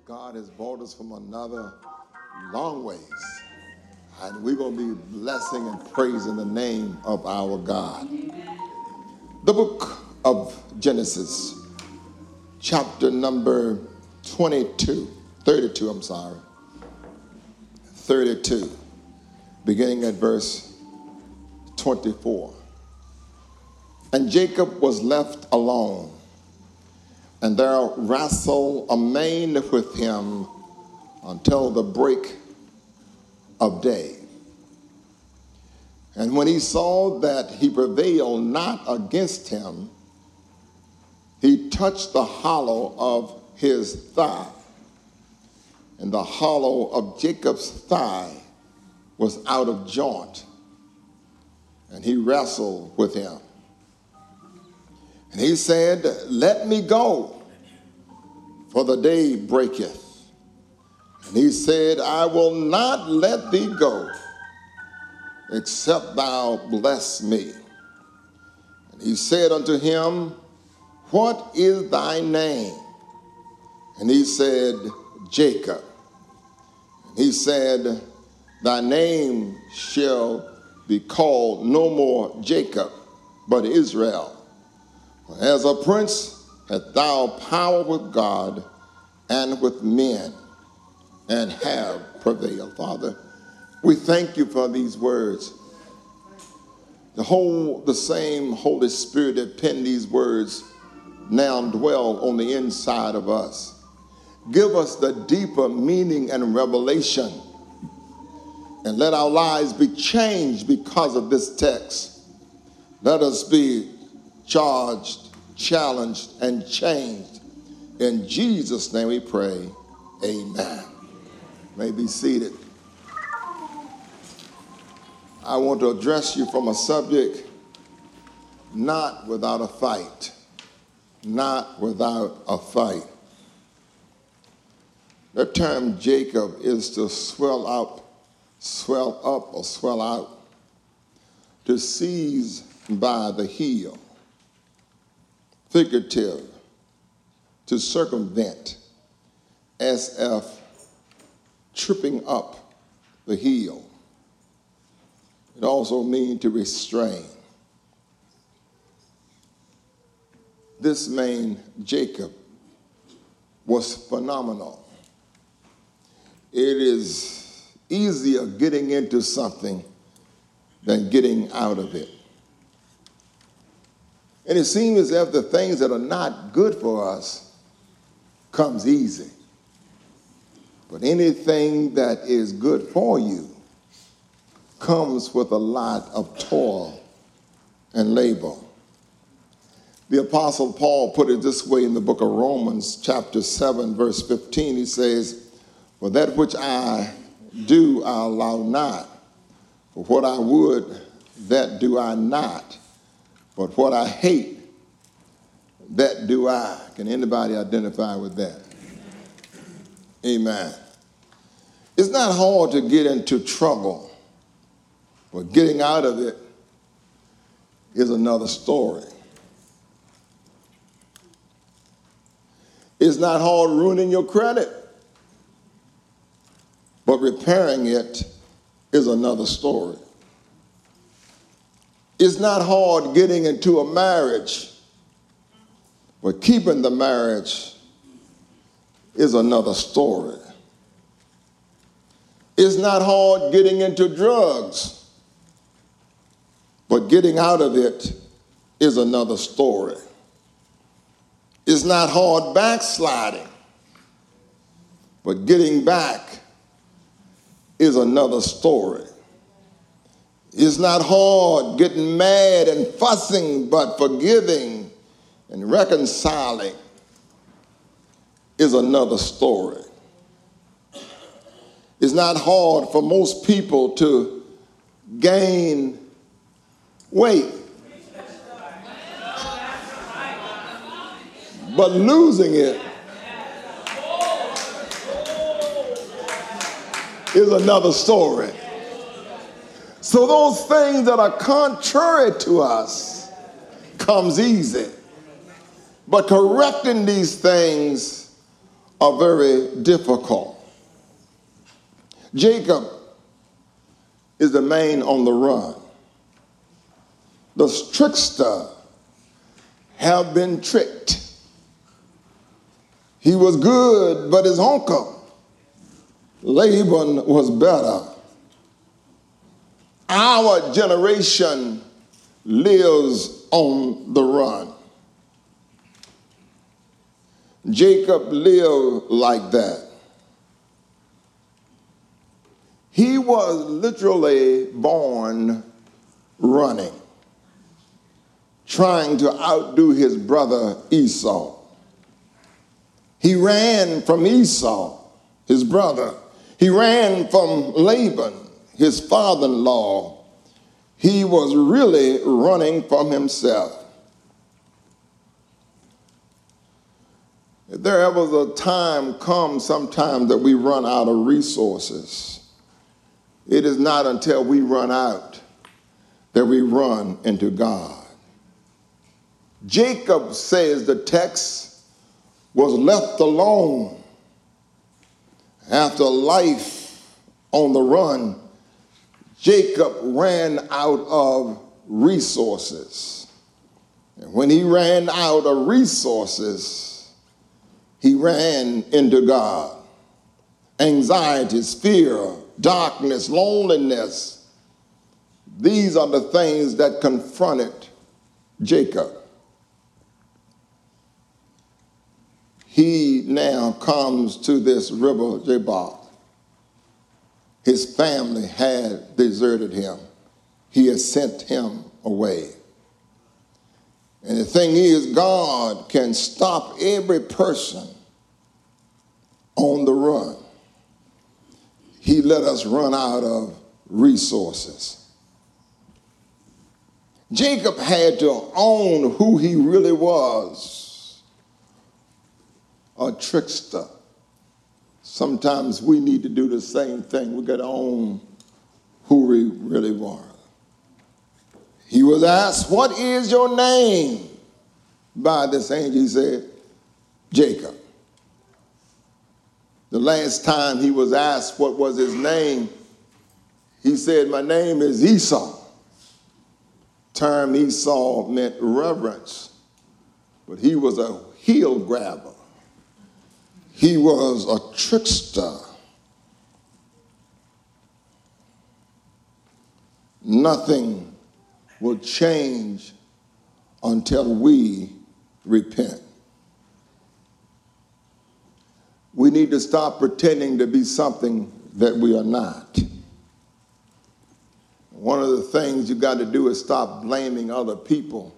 because God has brought us from another long ways. And we're going to be blessing and praising the name of our God. The book of Genesis, chapter number 22, 32, I'm sorry. 32, beginning at verse 24. And Jacob was left alone, and there wrestled a man with him until the break of day. And when he saw that he prevailed not against him, he touched the hollow of his thigh. And the hollow of Jacob's thigh was out of joint. And he wrestled with him. And he said, Let me go, for the day breaketh. And he said, I will not let thee go, except thou bless me. And he said unto him, What is thy name? And he said, Jacob. And he said, Thy name shall be called no more Jacob, but Israel. As a prince hast thou power with God and with men, and have prevailed. Father, we thank you for these words. The whole, the same Holy Spirit that penned these words now dwell on the inside of us. Give us the deeper meaning and revelation, and let our lives be changed because of this text. Let us be charged, challenged, and changed. In Jesus' name we pray. Amen. May be seated. I want to address you from a subject not without a fight. Not without a fight. The term Jacob is to swell up, swell up, or swell out, to seize by the heel, figurative, to circumvent, as if tripping up the heel. It also means to restrain. This man, Jacob, was phenomenal. It is easier getting into something than getting out of it. And it seems as if the things that are not good for us comes easy. But anything that is good for you comes with a lot of toil and labor. The Apostle Paul put it this way in the book of Romans, chapter 7, verse 15. He says, For that which I do, I allow not. For what I would, that do I not. But what I hate, that do I. Can anybody identify with that? Amen. It's not hard to get into trouble, but getting out of it is another story. It's not hard ruining your credit, but repairing it is another story. It's not hard getting into a marriage, but keeping the marriage is another story. It's not hard getting into drugs, but getting out of it is another story. It's not hard backsliding, but getting back is another story. It's not hard getting mad and fussing, but forgiving and reconciling is another story. It's not hard for most people to gain weight. But losing it is another story. So those things that are contrary to us comes easy. But correcting these things are very difficult. Jacob is the man on the run. The trickster have been tricked. He was good, but his uncle, Laban, was better. Our generation lives on the run. Jacob lived like that. He was literally born running, trying to outdo his brother Esau. He ran from Esau, his brother. He ran from Laban, his father in law. He was really running from himself. If there ever a time come sometime that we run out of resources, it is not until we run out that we run into God. Jacob says the text was left alone after life on the run. Jacob ran out of resources. And when he ran out of resources, he ran into God. Anxieties, fear, darkness, loneliness, these are the things that confronted Jacob. He now comes to this river Jabbok. His family had deserted him. He has sent him away. And the thing is, God can stop every person on the run. He let us run out of resources. Jacob had to own who he really was a trickster. Sometimes we need to do the same thing. We got to own who we really are. He was asked, What is your name? by this angel. He said, Jacob. The last time he was asked what was his name, he said, My name is Esau. Term Esau meant reverence, but he was a heel grabber. He was a trickster. Nothing will change until we repent. We need to stop pretending to be something that we are not. One of the things you got to do is stop blaming other people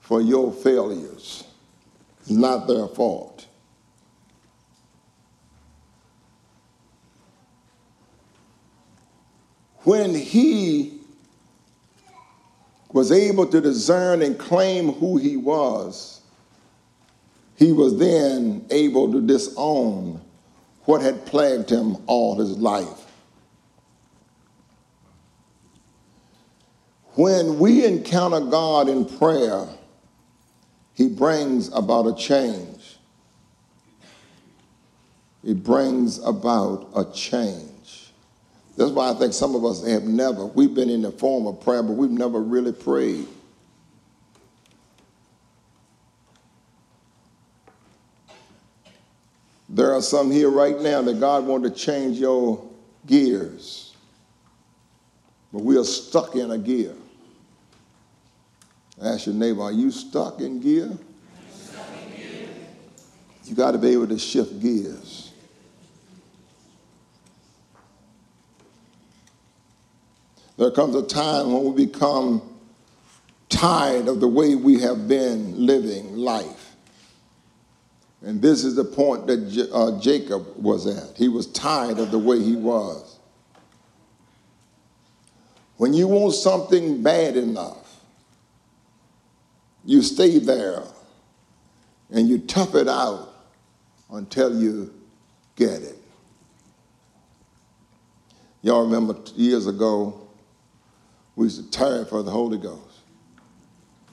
for your failures. It's not their fault. When he was able to discern and claim who he was, he was then able to disown what had plagued him all his life. When we encounter God in prayer, he brings about a change. He brings about a change. That's why I think some of us have never, we've been in the form of prayer, but we've never really prayed. There are some here right now that God wants to change your gears, but we are stuck in a gear. Ask your neighbor, are you stuck in gear? Stuck in gear. You got to be able to shift gears. There comes a time when we become tired of the way we have been living life. And this is the point that J- uh, Jacob was at. He was tired of the way he was. When you want something bad enough, you stay there and you tough it out until you get it. Y'all remember years ago, we used to tarry for the Holy Ghost.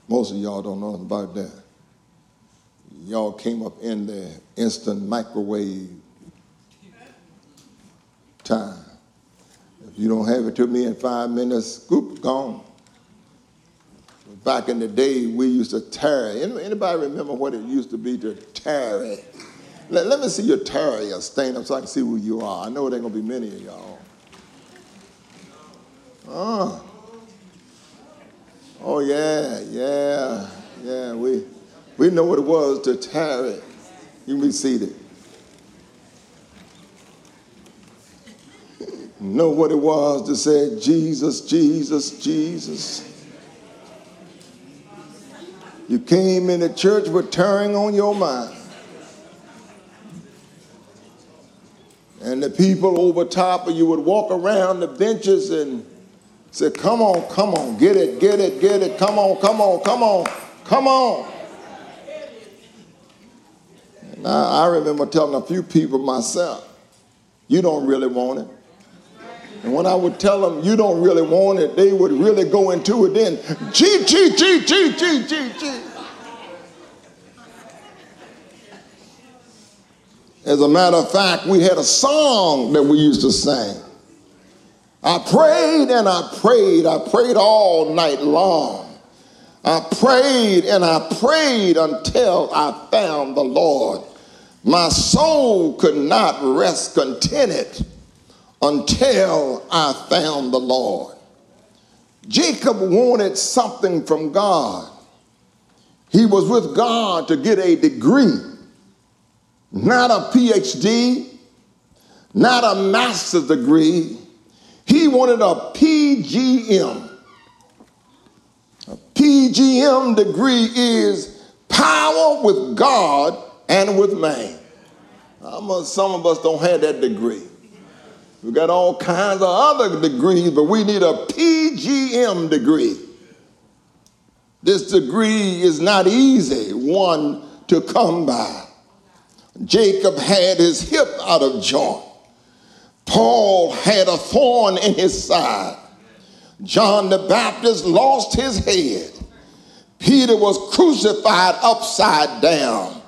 Most of y'all don't know about that. y'all came up in the instant microwave time. If you don't have it to me in five minutes, scoop, gone. Back in the day, we used to tarry. Anybody remember what it used to be to tarry? Let, let me see your tarry or stand up so I can see who you are. I know it ain't gonna be many of y'all. Oh. Oh yeah, yeah, yeah. We we know what it was to tarry. You be seated. know what it was to say, Jesus, Jesus, Jesus. You came in the church with tearing on your mind. And the people over top of you would walk around the benches and say, Come on, come on, get it, get it, get it, come on, come on, come on, come on. And I, I remember telling a few people myself, You don't really want it. And when I would tell them you don't really want it, they would really go into it then. Gee, gee, gee, gee, gee, gee, gee. As a matter of fact, we had a song that we used to sing. I prayed and I prayed. I prayed all night long. I prayed and I prayed until I found the Lord. My soul could not rest contented until I found the Lord. Jacob wanted something from God. He was with God to get a degree, not a PhD, not a master's degree. He wanted a PGM. A PGM degree is power with God and with man. Some of us don't have that degree. We've got all kinds of other degrees, but we need a PGM degree. This degree is not easy one to come by. Jacob had his hip out of joint. Paul had a thorn in his side. John the Baptist lost his head. Peter was crucified upside down.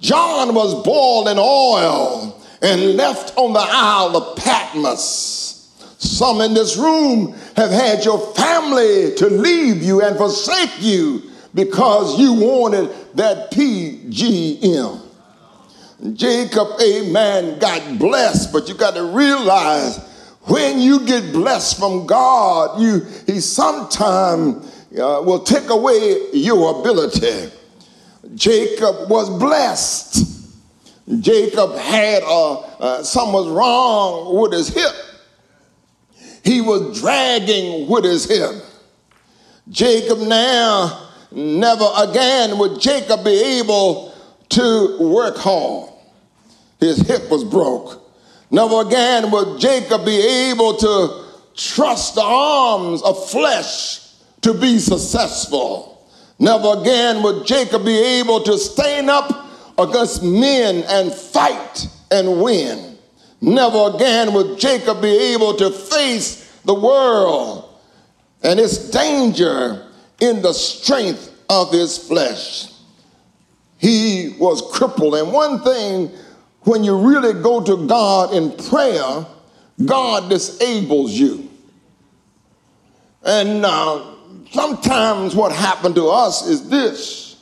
John was boiled in oil and left on the Isle of Patmos. Some in this room have had your family to leave you and forsake you because you wanted that PGM. Jacob, amen, got blessed, but you got to realize when you get blessed from God, you he sometimes uh, will take away your ability. Jacob was blessed Jacob had uh, uh, something was wrong with his hip. He was dragging with his hip. Jacob now, never again would Jacob be able to work hard. His hip was broke. Never again would Jacob be able to trust the arms of flesh to be successful. Never again would Jacob be able to stand up against men and fight and win. Never again would Jacob be able to face the world and its danger in the strength of his flesh. He was crippled. And one thing, when you really go to God in prayer, God disables you. And uh, sometimes what happened to us is this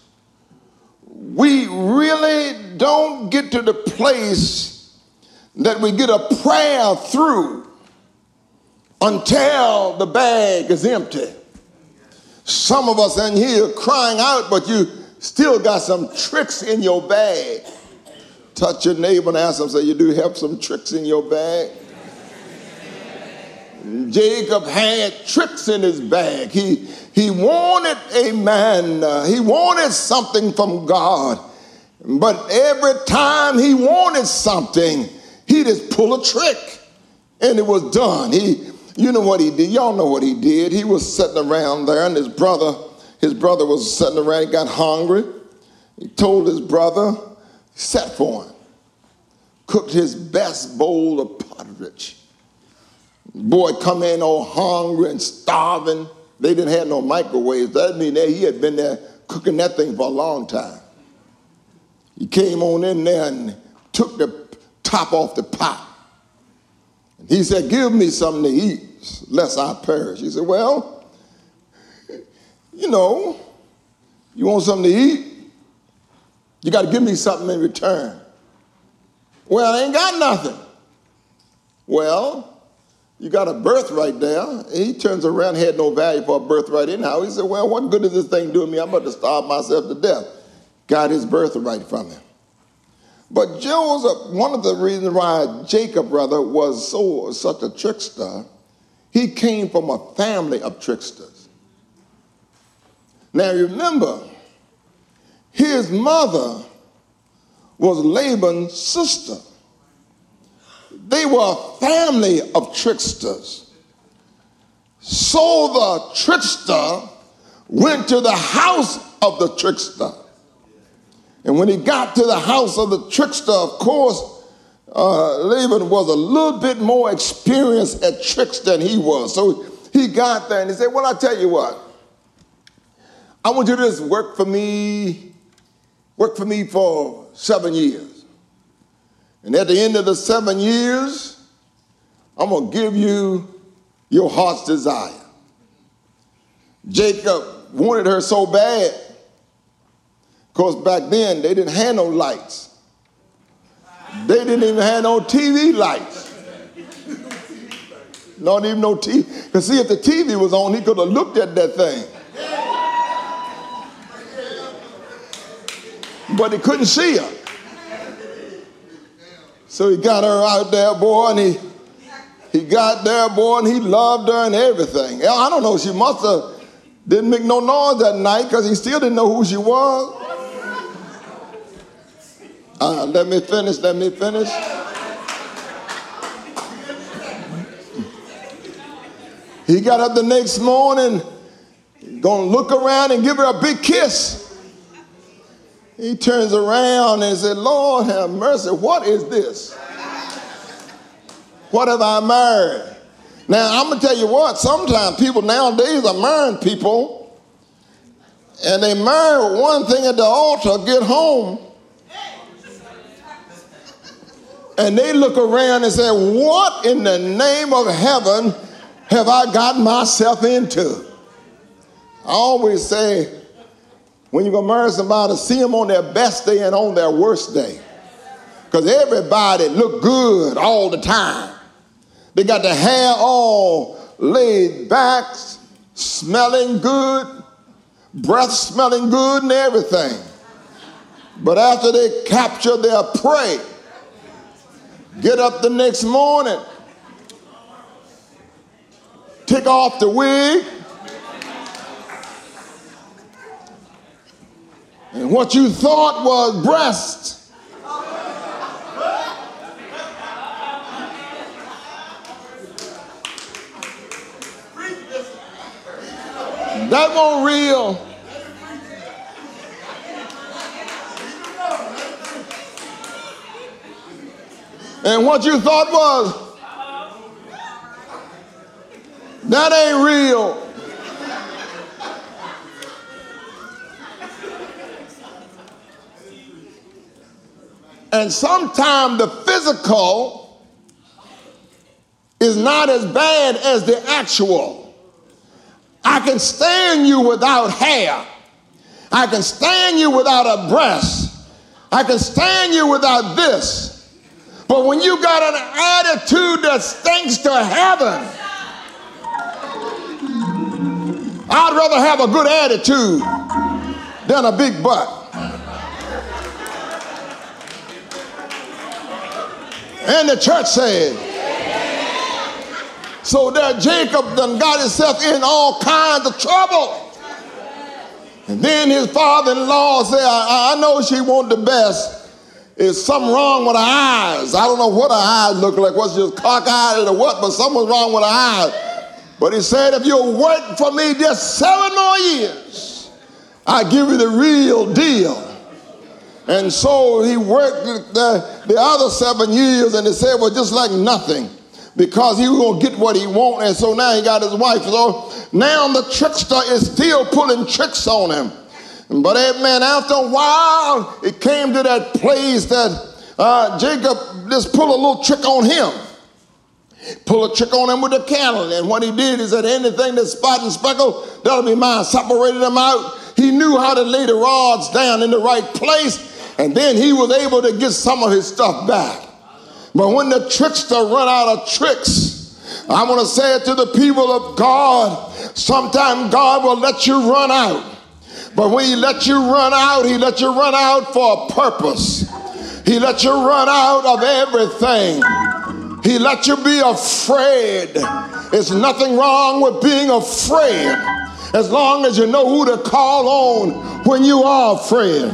we really don't get to the place that we get a prayer through until the bag is empty. Some of us in here crying out, but you still got some tricks in your bag. Touch your neighbor and ask them, say, you do have some tricks in your bag? Jacob had tricks in his bag. He, he wanted a man, he wanted something from God. But every time he wanted something, he just pull a trick and it was done. He, you know what he did? Y'all know what he did. He was sitting around there and his brother, his brother was sitting around, he got hungry. He told his brother, set for him, cooked his best bowl of pottage Boy come in all hungry and starving. They didn't have no microwaves. That mean that he had been there cooking that thing for a long time. he came on in there and took the top off the pot. He said, Give me something to eat, lest I perish. He said, Well, you know, you want something to eat? You got to give me something in return. Well, I ain't got nothing. Well, you got a birthright there. He turns around, had no value for a birthright anyhow. He said, Well, what good is this thing doing me? I'm about to starve myself to death. Got his birthright from him. But Joseph, one of the reasons why Jacob, brother, was so such a trickster, he came from a family of tricksters. Now remember, his mother was Laban's sister. They were a family of tricksters. So the trickster went to the house of the trickster. And when he got to the house of the trickster, of course, uh, Laban was a little bit more experienced at tricks than he was. So he got there and he said, Well, I tell you what, I want you to just work for me, work for me for seven years. And at the end of the seven years, I'm going to give you your heart's desire. Jacob wanted her so bad because back then, they didn't have no lights. They didn't even have no TV lights. Not even no TV. Because see, if the TV was on, he could have looked at that thing. But he couldn't see her. So he got her out there, boy, and he he got there, boy, and he loved her and everything. I don't know, she must have didn't make no noise that night because he still didn't know who she was. Uh, let me finish, let me finish. He got up the next morning, gonna look around and give her a big kiss. He turns around and said, Lord have mercy, what is this? What have I married? Now, I'm gonna tell you what, sometimes people nowadays are marrying people and they marry one thing at the altar, get home, and they look around and say, What in the name of heaven have I gotten myself into? I always say, when you're going to marry somebody, see them on their best day and on their worst day. Because everybody look good all the time. They got the hair all laid back, smelling good, breath smelling good and everything. But after they capture their prey, Get up the next morning, take off the wig, and what you thought was breast. That won't real. And what you thought was, that ain't real. And sometimes the physical is not as bad as the actual. I can stand you without hair. I can stand you without a breast. I can stand you without this. But when you got an attitude that stinks to heaven, I'd rather have a good attitude than a big butt. And the church said, so that Jacob done got himself in all kinds of trouble. And then his father-in-law said, I, I know she want the best, is something wrong with her eyes. I don't know what her eyes look like, what's just cockeyed or what, but something's wrong with her eyes. But he said, if you'll work for me just seven more years, I give you the real deal. And so he worked the, the other seven years, and he said, well, just like nothing because he was going to get what he wanted. And so now he got his wife. So now the trickster is still pulling tricks on him. But amen, after a while, it came to that place that uh, Jacob just pulled a little trick on him. Pull a trick on him with the cattle. And what he did is that anything that's spot and speckle, that'll be mine. Separated them out. He knew how to lay the rods down in the right place. And then he was able to get some of his stuff back. But when the trickster run out of tricks, I want to say it to the people of God. Sometimes God will let you run out. But when he let you run out, he let you run out for a purpose. He let you run out of everything. He let you be afraid. There's nothing wrong with being afraid as long as you know who to call on when you are afraid.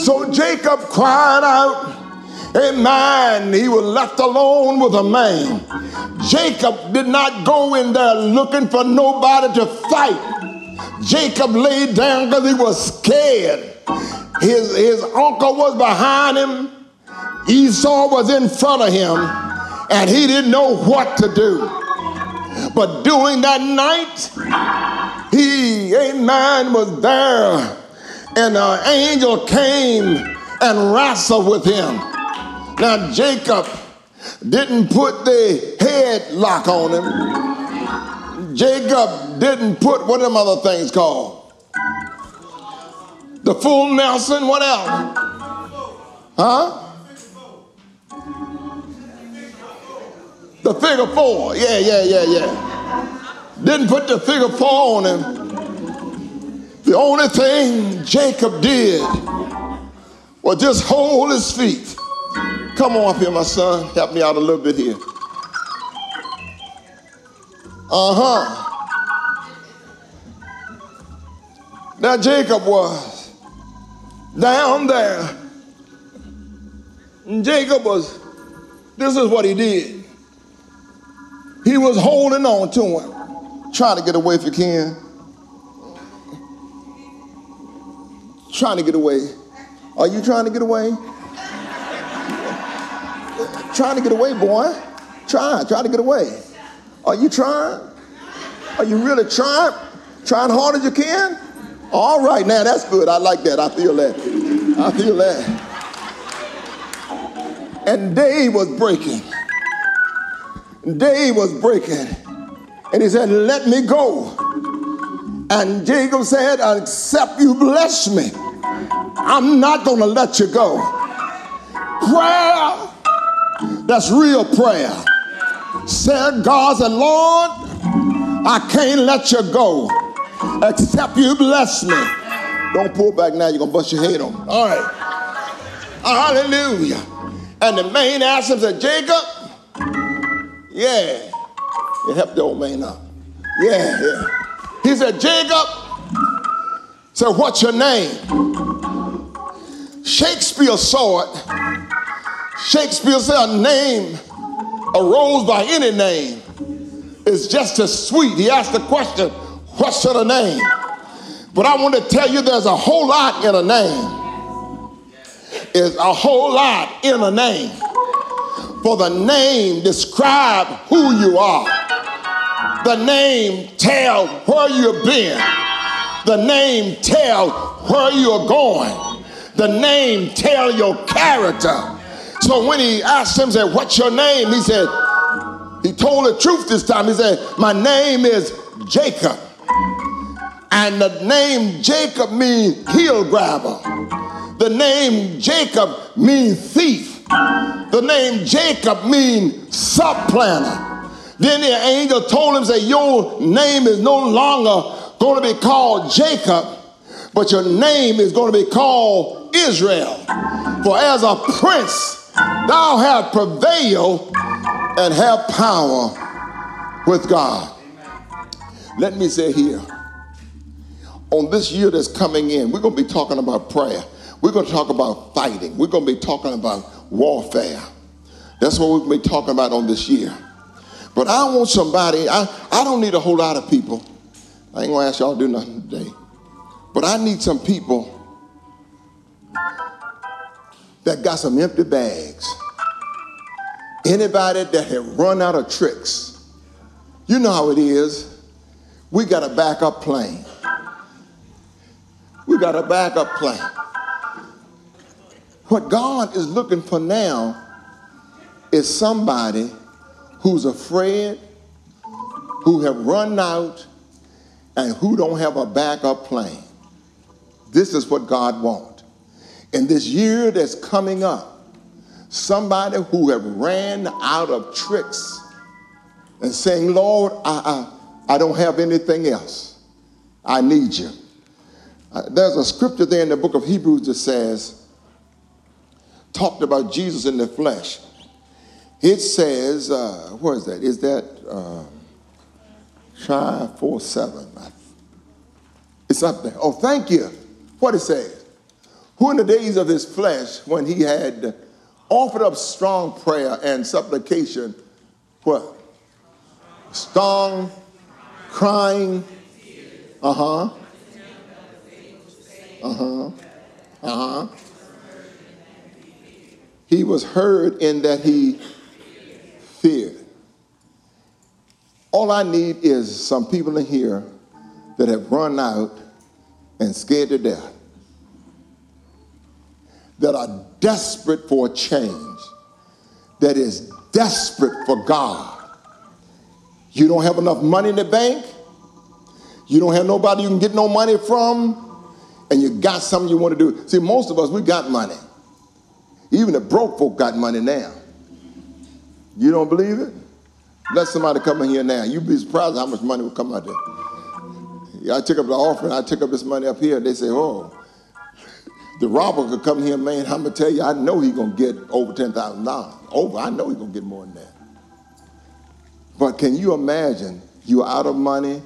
So Jacob cried out, Amen. He was left alone with a man. Jacob did not go in there looking for nobody to fight. Jacob laid down because he was scared. His, his uncle was behind him. Esau was in front of him, and he didn't know what to do. But during that night, he, amen, was there, and an angel came and wrestled with him. Now, Jacob didn't put the headlock on him. Jacob didn't put what them other things called? The full Nelson, what else? Huh? The figure four. Yeah, yeah, yeah, yeah. Didn't put the figure four on him. The only thing Jacob did was just hold his feet. Come on up here, my son. Help me out a little bit here. Uh huh. Now, Jacob was down there. And Jacob was, this is what he did. He was holding on to him, trying to get away if you can. Trying to get away. Are you trying to get away? trying to get away, boy. Try, try to get away. Are you trying? Are you really trying? Trying hard as you can? All right, now that's good. I like that. I feel that. I feel that. And day was breaking day was breaking. And he said, Let me go. And Jacob said, Except you bless me, I'm not going to let you go. Prayer, that's real prayer. Said God said, Lord, I can't let you go except you bless me. Don't pull back now, you're going to bust your head on. All right. Hallelujah. And the main answer said, Jacob, yeah. It helped the old man out. Yeah, yeah. He said, Jacob, said, what's your name? Shakespeare saw it. Shakespeare said a name arose by any name is just as sweet. He asked the question, what's your name? But I want to tell you there's a whole lot in a name. Is a whole lot in a name. For the name describe who you are. The name tell where you've been. The name tell where you're going. The name tell your character. So when he asked him, said, what's your name? He said, he told the truth this time. He said, my name is Jacob. And the name Jacob means heel grabber. The name Jacob means thief. The name Jacob means supplanter. Then the angel told him, say, your name is no longer going to be called Jacob, but your name is going to be called Israel. For as a prince, thou hast prevailed and have power with God. Let me say here, on this year that's coming in, we're going to be talking about prayer. We're going to talk about fighting. We're going to be talking about warfare. That's what we've been talking about on this year. But I want somebody, I, I don't need a whole lot of people. I ain't gonna ask y'all to do nothing today. But I need some people that got some empty bags. Anybody that had run out of tricks. You know how it is. We got a backup plan. We got a backup plan. What God is looking for now is somebody who's afraid, who have run out, and who don't have a backup plan. This is what God wants. In this year that's coming up, somebody who have ran out of tricks and saying, Lord, I, I, I don't have anything else. I need you. Uh, there's a scripture there in the book of Hebrews that says, talked about Jesus in the flesh. It says, uh, where is that? Is that uh, four seven? It's up there. Oh, thank you. What it says. Who in the days of his flesh, when he had offered up strong prayer and supplication, what? Strong crying. Uh huh. Uh huh. Uh huh. He was heard in that he feared. All I need is some people in here that have run out and scared to death, that are desperate for a change, that is desperate for God. You don't have enough money in the bank, you don't have nobody you can get no money from, and you got something you want to do. See, most of us, we got money. Even the broke folk got money now. You don't believe it? Let somebody come in here now. You'd be surprised how much money will come out there. I took up the offering, I took up this money up here, they say, oh, the robber could come here, man, I'm gonna tell you, I know he's gonna get over $10,000. Over, I know he's gonna get more than that. But can you imagine you're out of money?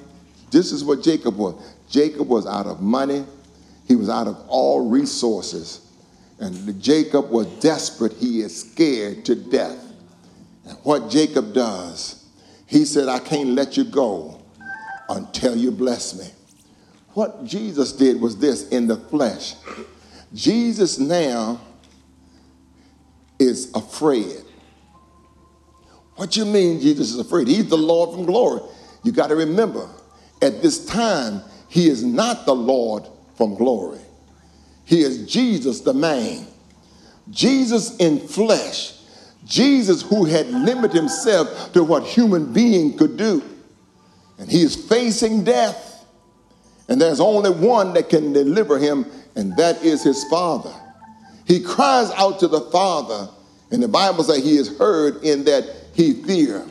This is what Jacob was. Jacob was out of money. He was out of all resources. And Jacob was desperate. He is scared to death. What Jacob does, he said, I can't let you go until you bless me. What Jesus did was this in the flesh. Jesus now is afraid. What you mean Jesus is afraid? He's the Lord from glory. You got to remember, at this time, he is not the Lord from glory. He is Jesus the man. Jesus in flesh. Jesus who had limited himself to what human being could do and he is facing death. And there's only one that can deliver him, and that is his father. He cries out to the father, and the Bible says he is heard in that he fear.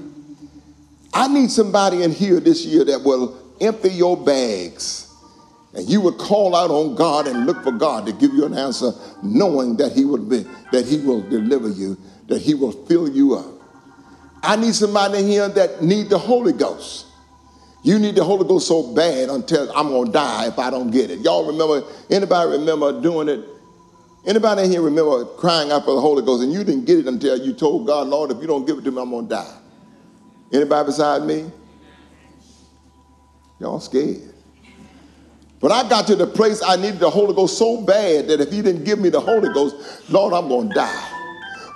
I need somebody in here this year that will empty your bags and you would call out on God and look for God to give you an answer, knowing that He will be, that He will deliver you, that He will fill you up. I need somebody here that need the Holy Ghost. You need the Holy Ghost so bad until I'm gonna die if I don't get it. Y'all remember, anybody remember doing it? Anybody in here remember crying out for the Holy Ghost and you didn't get it until you told God, Lord, if you don't give it to me, I'm gonna die. Anybody beside me? Y'all scared. But I got to the place I needed the Holy Ghost so bad that if he didn't give me the Holy Ghost, Lord, I'm gonna die.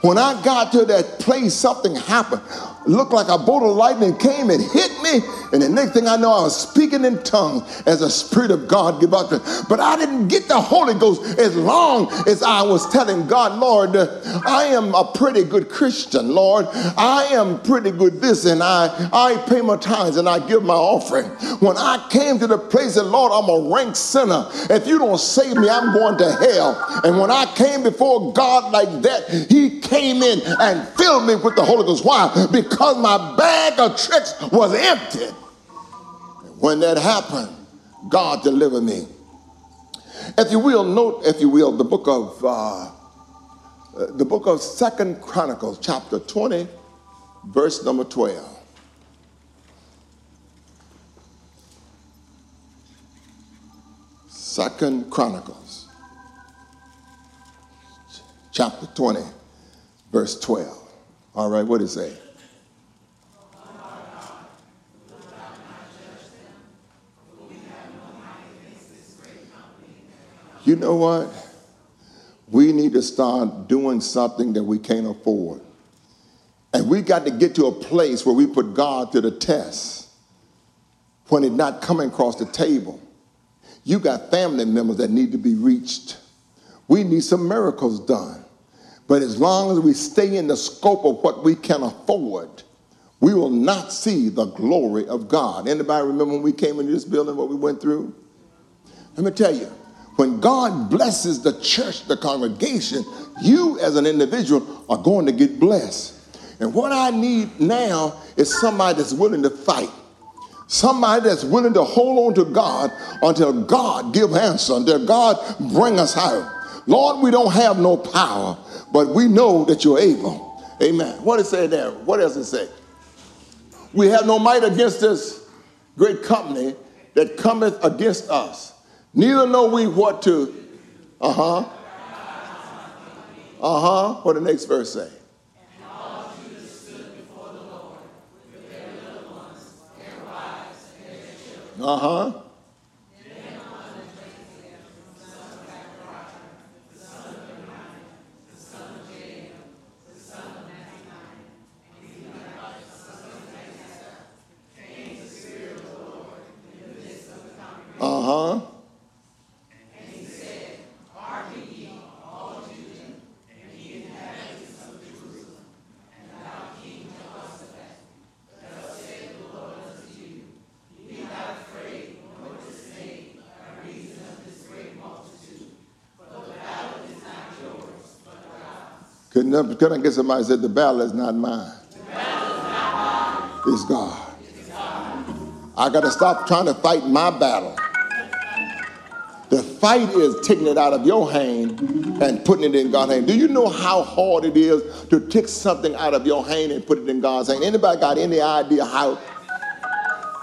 When I got to that place, something happened looked like a bolt of lightning came and hit me. And the next thing I know, I was speaking in tongues as the Spirit of God gave out. But I didn't get the Holy Ghost as long as I was telling God, Lord, I am a pretty good Christian, Lord. I am pretty good this, and I, I pay my tithes and I give my offering. When I came to the place that, Lord, I'm a rank sinner. If you don't save me, I'm going to hell. And when I came before God like that, He came in and filled me with the Holy Ghost. Why? Because because my bag of tricks was empty. When that happened, God delivered me. If you will, note, if you will, the book of uh, the book of Second Chronicles, chapter 20, verse number 12. Second Chronicles, chapter 20, verse 12. All right, what does it say? You know what? We need to start doing something that we can't afford. And we got to get to a place where we put God to the test when it's not coming across the table. You got family members that need to be reached. We need some miracles done. But as long as we stay in the scope of what we can afford, we will not see the glory of God. Anybody remember when we came into this building, what we went through? Let me tell you, when God blesses the church, the congregation, you as an individual are going to get blessed. And what I need now is somebody that's willing to fight. Somebody that's willing to hold on to God until God give answer, until God bring us out. Lord, we don't have no power, but we know that you're able. Amen. What does it say there? What does it say? We have no might against this great company that cometh against us. Neither know we what to. Uh huh. Uh huh. What the next verse say? Uh huh. Uh huh. I get somebody said the battle is not mine? It's God. I got to stop trying to fight my battle. The fight is taking it out of your hand and putting it in God's hand. Do you know how hard it is to take something out of your hand and put it in God's hand? Anybody got any idea how?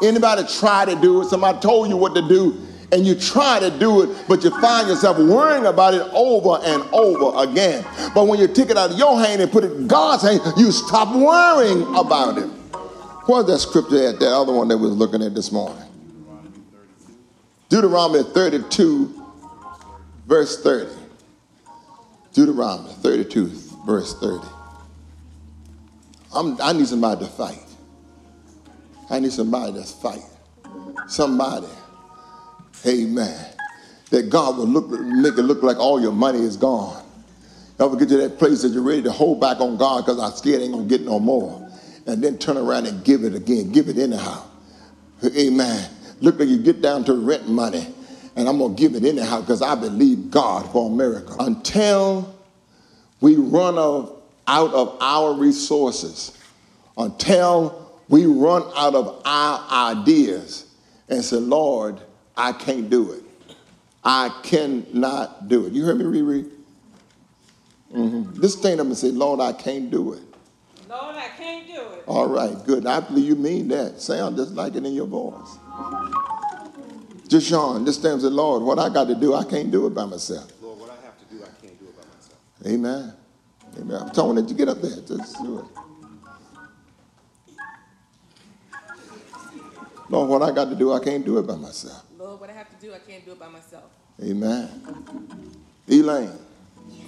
Anybody try to do it? Somebody told you what to do and you try to do it, but you find yourself worrying about it over and over again. But when you take it out of your hand and put it in God's hand, you stop worrying about it. Where's that scripture at? That other one that we was looking at this morning. Deuteronomy 32, verse 30. Deuteronomy 32, verse 30. I'm, i need somebody to fight. I need somebody to fight. Somebody Amen. That God will look, make it look like all your money is gone. Ever get to that place that you're ready to hold back on God because I'm scared I ain't gonna get no more. And then turn around and give it again. Give it anyhow. Amen. Look like you get down to rent money and I'm gonna give it anyhow because I believe God for a miracle. Until we run out of our resources, until we run out of our ideas and say, Lord, I can't do it. I cannot do it. You heard me, Riri? Mm-hmm. Just stand up and say, Lord, I can't do it. Lord, I can't do it. All right, good. I believe you mean that. Sound just like it in your voice. Just Sean, just stand and say, Lord, what I got to do, I can't do it by myself. Lord, what I have to do, I can't do it by myself. Amen. Amen. I'm telling you to get up there. Just do it. Lord, what I got to do, I can't do it by myself. Lord, what I have to do, I can't do it by myself. Amen. Elaine,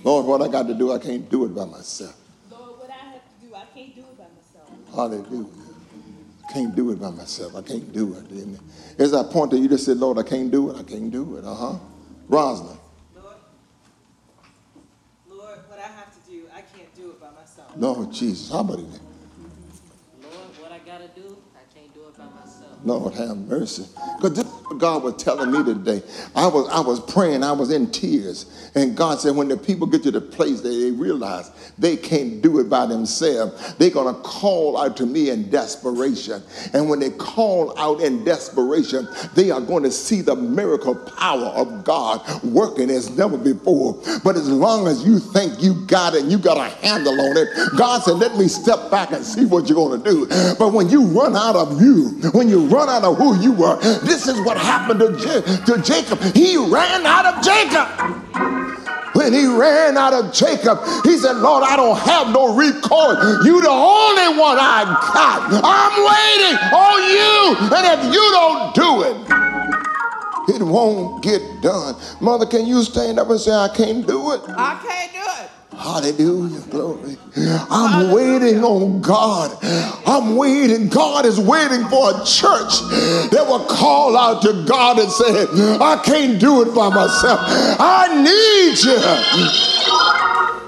Lord, what I got to do, I can't do it by myself. Lord, what I have to do, I can't do it by myself. Hallelujah. I can't do it by myself. I can't do it. As I point to you, just said, Lord, I can't do it. I can't do it. Uh huh. Rosalind. Lord, Lord, what I have to do, I can't do it by myself. Lord Jesus. How about it? Lord, what I got to do, Lord have mercy. Because this is what God was telling me today. I was, I was praying, I was in tears. And God said, when the people get to the place that they realize they can't do it by themselves, they're going to call out to me in desperation. And when they call out in desperation, they are going to see the miracle power of God working as never before. But as long as you think you got it and you got a handle on it, God said, let me step back and see what you're going to do. But when you run out of you, when you run out of who you were. This is what happened to, to Jacob. He ran out of Jacob. When he ran out of Jacob, he said, Lord, I don't have no recourse. You the only one I got. I'm waiting on you. And if you don't do it, it won't get done. Mother, can you stand up and say, I can't do it? I can't. Hallelujah, glory. I'm waiting on God. I'm waiting. God is waiting for a church that will call out to God and say, I can't do it by myself. I need you.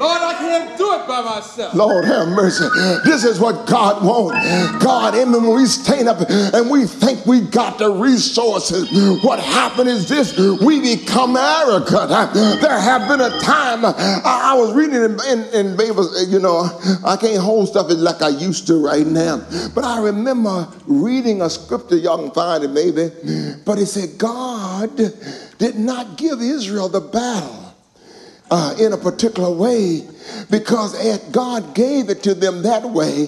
Lord, I can't do it by myself. Lord have mercy. This is what God wants. God, and when we stand up and we think we got the resources, what happened is this we become arrogant. There have been a time I, was reading in, in, in you know, I can't hold stuff like I used to right now. But I remember reading a scripture, y'all can find it maybe, but it said, God did not give Israel the battle uh, in a particular way because if God gave it to them that way,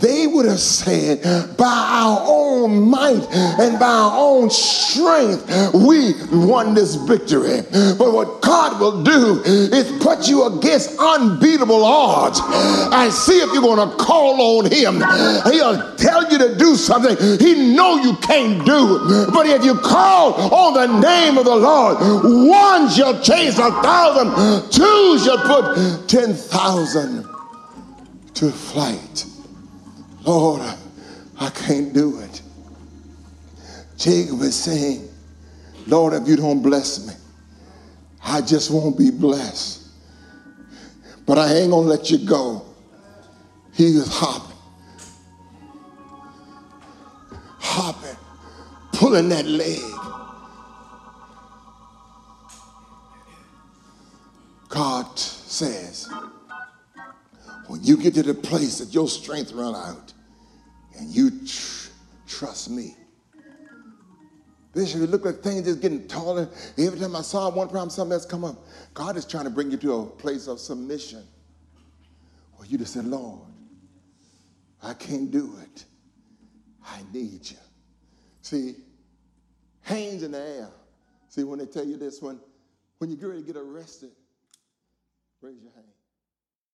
they would have said, by our own might and by our own strength, we won this victory. But what God will do is put you against unbeatable odds and see if you're going to call on him. He'll tell you to do something he know you can't do. But if you call on the name of the Lord, one shall chase a thousand, two shall put ten thousand to flight. Lord, I can't do it. Jacob is saying, Lord, if you don't bless me, I just won't be blessed. But I ain't gonna let you go. He was hopping, hopping, pulling that leg. God says, when you get to the place that your strength run out and you tr- trust me. Bishop, it looked like things just getting taller. Every time I saw one problem, something else come up. God is trying to bring you to a place of submission where you just say, Lord, I can't do it. I need you. See, hands in the air. See, when they tell you this, when, when you get ready to get arrested, raise your hand.